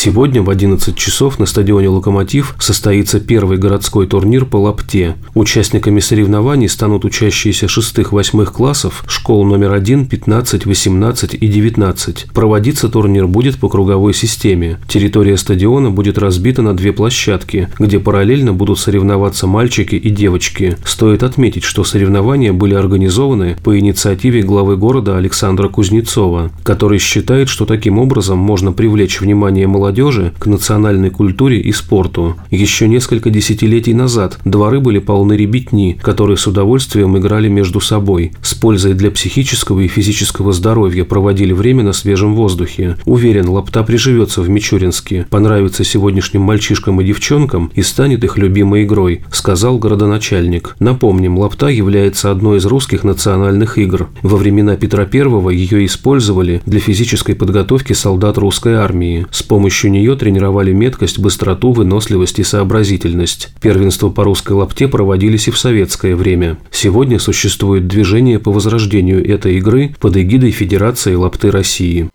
Сегодня в 11 часов на стадионе «Локомотив» состоится первый городской турнир по лапте. Участниками соревнований станут учащиеся 6-8 классов школ номер 1, 15, 18 и 19. Проводиться турнир будет по круговой системе. Территория стадиона будет разбита на две площадки, где параллельно будут соревноваться мальчики и девочки. Стоит отметить, что соревнования были организованы по инициативе главы города Александра Кузнецова, который считает, что таким образом можно привлечь внимание молодых молодежи к национальной культуре и спорту. Еще несколько десятилетий назад дворы были полны ребятни, которые с удовольствием играли между собой, с пользой для психического и физического здоровья проводили время на свежем воздухе. Уверен, лапта приживется в Мичуринске, понравится сегодняшним мальчишкам и девчонкам и станет их любимой игрой, сказал городоначальник. Напомним, лапта является одной из русских национальных игр. Во времена Петра I ее использовали для физической подготовки солдат русской армии. С помощью помощью нее тренировали меткость, быстроту, выносливость и сообразительность. Первенства по русской лапте проводились и в советское время. Сегодня существует движение по возрождению этой игры под эгидой Федерации лапты России.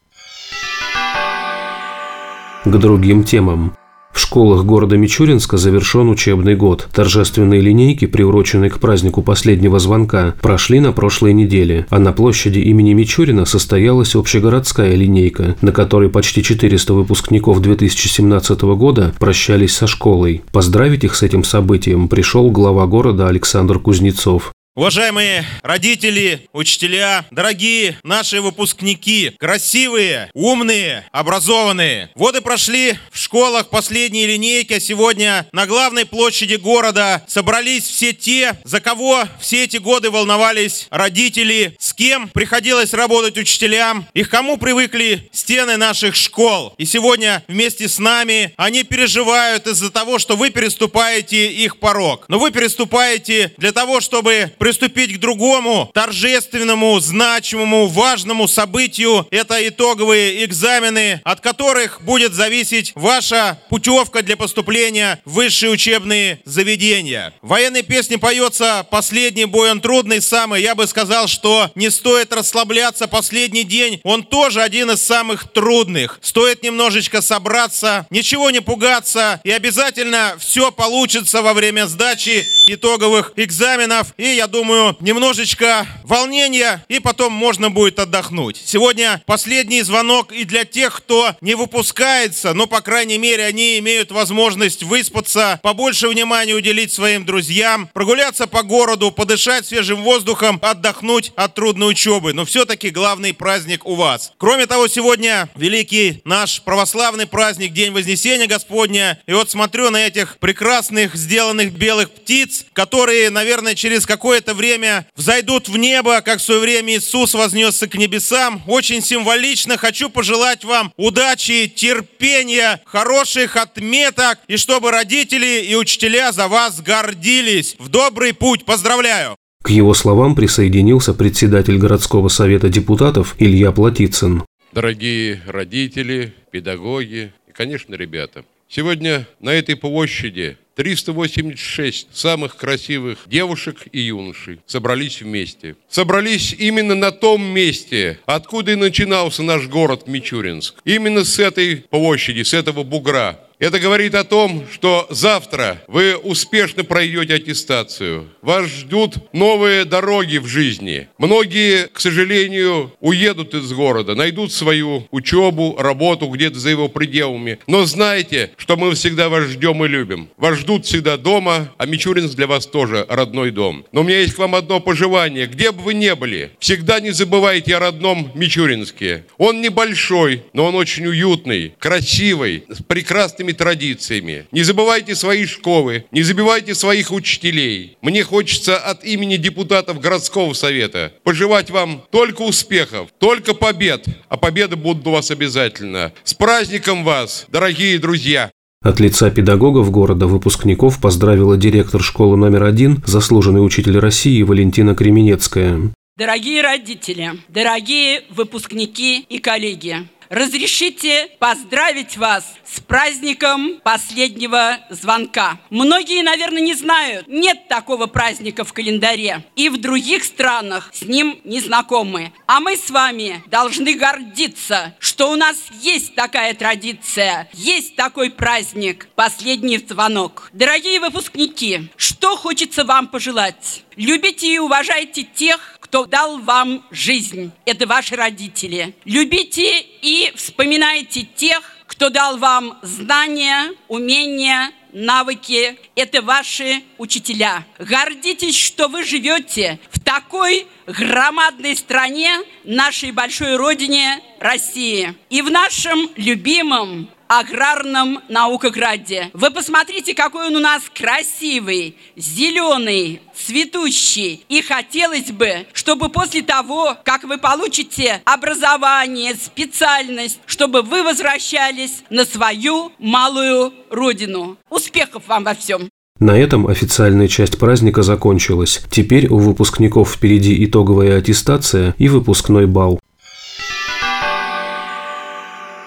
К другим темам. В школах города Мичуринска завершен учебный год. Торжественные линейки, приуроченные к празднику последнего звонка, прошли на прошлой неделе, а на площади имени Мичурина состоялась общегородская линейка, на которой почти 400 выпускников 2017 года прощались со школой. Поздравить их с этим событием пришел глава города Александр Кузнецов. Уважаемые родители, учителя, дорогие наши выпускники, красивые, умные, образованные. Вот и прошли в школах последние линейки, а сегодня на главной площади города собрались все те, за кого все эти годы волновались родители, с кем приходилось работать учителям и к кому привыкли стены наших школ. И сегодня вместе с нами они переживают из-за того, что вы переступаете их порог. Но вы переступаете для того, чтобы приступить к другому торжественному, значимому, важному событию. Это итоговые экзамены, от которых будет зависеть ваша путевка для поступления в высшие учебные заведения. В военной песне поется «Последний бой, он трудный самый». Я бы сказал, что не стоит расслабляться последний день. Он тоже один из самых трудных. Стоит немножечко собраться, ничего не пугаться, и обязательно все получится во время сдачи итоговых экзаменов. И я думаю, немножечко волнения, и потом можно будет отдохнуть. Сегодня последний звонок и для тех, кто не выпускается, но, по крайней мере, они имеют возможность выспаться, побольше внимания уделить своим друзьям, прогуляться по городу, подышать свежим воздухом, отдохнуть от трудной учебы. Но все-таки главный праздник у вас. Кроме того, сегодня великий наш православный праздник, День Вознесения Господня. И вот смотрю на этих прекрасных сделанных белых птиц, которые, наверное, через какое-то это время взойдут в небо, как в свое время Иисус вознесся к небесам. Очень символично хочу пожелать вам удачи, терпения, хороших отметок, и чтобы родители и учителя за вас гордились. В добрый путь. Поздравляю! К его словам присоединился председатель городского совета депутатов Илья Платицын. Дорогие родители, педагоги и, конечно, ребята, сегодня на этой площади 386 самых красивых девушек и юношей собрались вместе. Собрались именно на том месте, откуда и начинался наш город Мичуринск. Именно с этой площади, с этого бугра. Это говорит о том, что завтра вы успешно пройдете аттестацию. Вас ждут новые дороги в жизни. Многие, к сожалению, уедут из города, найдут свою учебу, работу где-то за его пределами. Но знайте, что мы всегда вас ждем и любим. Вас ждут всегда дома, а Мичуринск для вас тоже родной дом. Но у меня есть к вам одно пожелание. Где бы вы ни были, всегда не забывайте о родном Мичуринске. Он небольшой, но он очень уютный, красивый, с прекрасными традициями. Не забывайте свои школы, не забывайте своих учителей. Мне хочется от имени депутатов городского совета пожелать вам только успехов, только побед, а победы будут у вас обязательно. С праздником вас, дорогие друзья! От лица педагогов города выпускников поздравила директор школы номер один, заслуженный учитель России Валентина Кременецкая. Дорогие родители, дорогие выпускники и коллеги, разрешите поздравить вас с праздником последнего звонка. Многие, наверное, не знают, нет такого праздника в календаре. И в других странах с ним не знакомы. А мы с вами должны гордиться, что у нас есть такая традиция, есть такой праздник – последний звонок. Дорогие выпускники, что хочется вам пожелать? Любите и уважайте тех, кто дал вам жизнь. Это ваши родители. Любите и вспоминайте тех, кто дал вам знания, умения, навыки. Это ваши учителя. Гордитесь, что вы живете в такой громадной стране, нашей большой родине России. И в нашем любимом аграрном наукограде. Вы посмотрите, какой он у нас красивый, зеленый, цветущий. И хотелось бы, чтобы после того, как вы получите образование, специальность, чтобы вы возвращались на свою малую родину. Успехов вам во всем! На этом официальная часть праздника закончилась. Теперь у выпускников впереди итоговая аттестация и выпускной бал.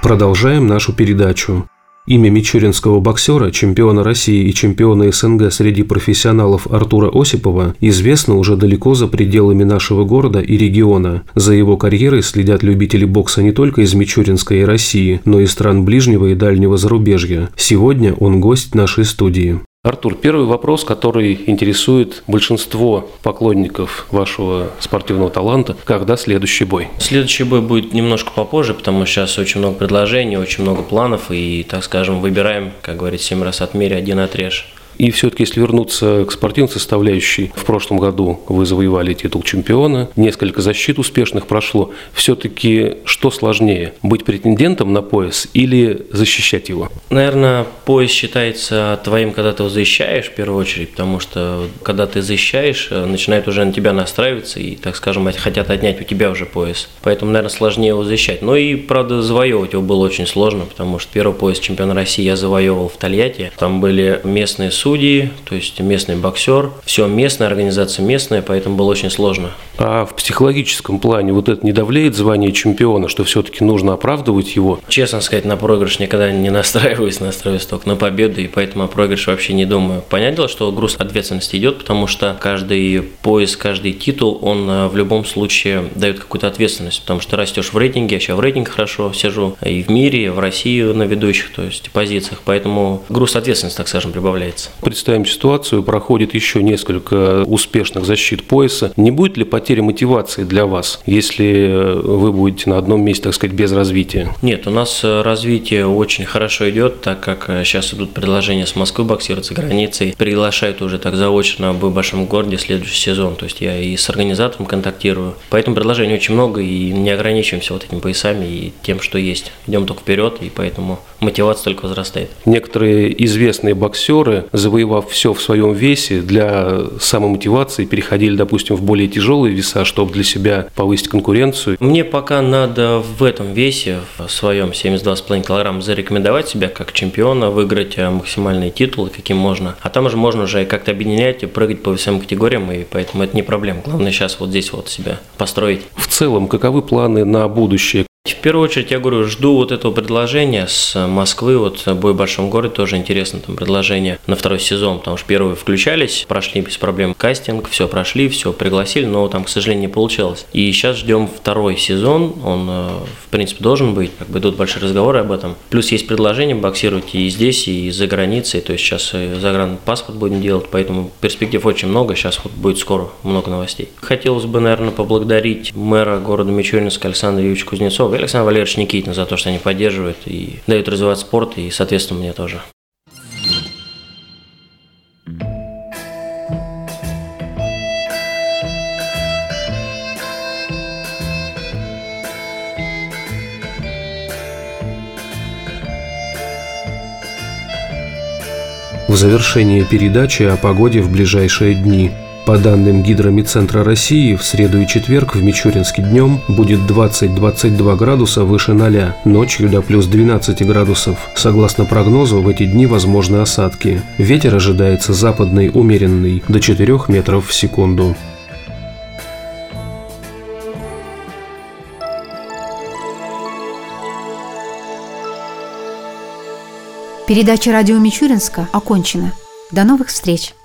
Продолжаем нашу передачу. Имя мичуринского боксера, чемпиона России и чемпиона СНГ среди профессионалов Артура Осипова известно уже далеко за пределами нашего города и региона. За его карьерой следят любители бокса не только из Мичуринской России, но и стран ближнего и дальнего зарубежья. Сегодня он гость нашей студии. Артур, первый вопрос, который интересует большинство поклонников вашего спортивного таланта. Когда следующий бой? Следующий бой будет немножко попозже, потому что сейчас очень много предложений, очень много планов, и, так скажем, выбираем, как говорит, семь раз отмери, один отрежь. И все-таки, если вернуться к спортивной составляющей, в прошлом году вы завоевали титул чемпиона, несколько защит успешных прошло. Все-таки что сложнее, быть претендентом на пояс или защищать его? Наверное, пояс считается твоим, когда ты его защищаешь, в первую очередь, потому что когда ты защищаешь, э, начинает уже на тебя настраиваться и, так скажем, хотят отнять у тебя уже пояс. Поэтому, наверное, сложнее его защищать. Но и, правда, завоевывать его было очень сложно, потому что первый пояс чемпиона России я завоевывал в Тольятти. Там были местные судьи, то есть местный боксер. Все местная организация местная, поэтому было очень сложно. А в психологическом плане вот это не давляет звание чемпиона, что все-таки нужно оправдывать его? Честно сказать, на проигрыш никогда не настраиваюсь, настраиваюсь только на победу, и поэтому о проигрыше вообще не думаю. Понятное дело, что груз ответственности идет, потому что каждый пояс, каждый титул, он э, в любом случае дает какую-то ответственность, потому что растешь в рейтинге, я сейчас в рейтинге хорошо сижу, и в мире, и в России на ведущих, то есть позициях, поэтому груз ответственности, так скажем, прибавляется. Представим ситуацию, проходит еще несколько успешных защит пояса. Не будет ли потеря мотивации для вас, если вы будете на одном месте, так сказать, без развития? Нет, у нас э, развитие очень хорошо идет, так как сейчас идут предложения с Москвы боксировать за границей. Приглашают уже так заочно в большом городе следующий сезон. То есть я и с организатором контактирую. Поэтому предложений очень много и не ограничиваемся вот этими поясами и тем, что есть. Идем только вперед, и поэтому мотивация только возрастает. Некоторые известные боксеры, завоевав все в своем весе, для самомотивации переходили, допустим, в более тяжелые веса, чтобы для себя повысить конкуренцию. Мне пока надо в этом весе, в своем 72,5 кг, зарекомендовать себя как чемпиона, выиграть э, максимальные титулы, каким можно. А там уже можно уже как-то объединять и прыгать по всем категориям, и поэтому это не проблема. Главное сейчас вот здесь вот себя построить. В целом, каковы планы на будущее? В первую очередь, я говорю, жду вот этого предложения с Москвы, вот «Бой в большом городе» тоже интересно, там предложение на второй сезон, потому что первые включались, прошли без проблем кастинг, все прошли, все пригласили, но там, к сожалению, не получилось. И сейчас ждем второй сезон, он, э, в принципе, должен быть, как бы идут большие разговоры об этом. Плюс есть предложение боксировать и здесь, и за границей, то есть сейчас загранпаспорт будем делать, поэтому перспектив очень много, сейчас вот будет скоро много новостей. Хотелось бы, наверное, поблагодарить мэра города Мичуринска Александра Юрьевича Кузнецова, и Александр Валерьевич Никитин за то, что они поддерживают и дают развивать спорт, и, соответственно, мне тоже. В завершении передачи о погоде в ближайшие дни – по данным Гидромедцентра России, в среду и четверг в Мичуринске днем будет 20-22 градуса выше 0, ночью до плюс 12 градусов. Согласно прогнозу, в эти дни возможны осадки. Ветер ожидается западный умеренный до 4 метров в секунду. Передача «Радио Мичуринска» окончена. До новых встреч!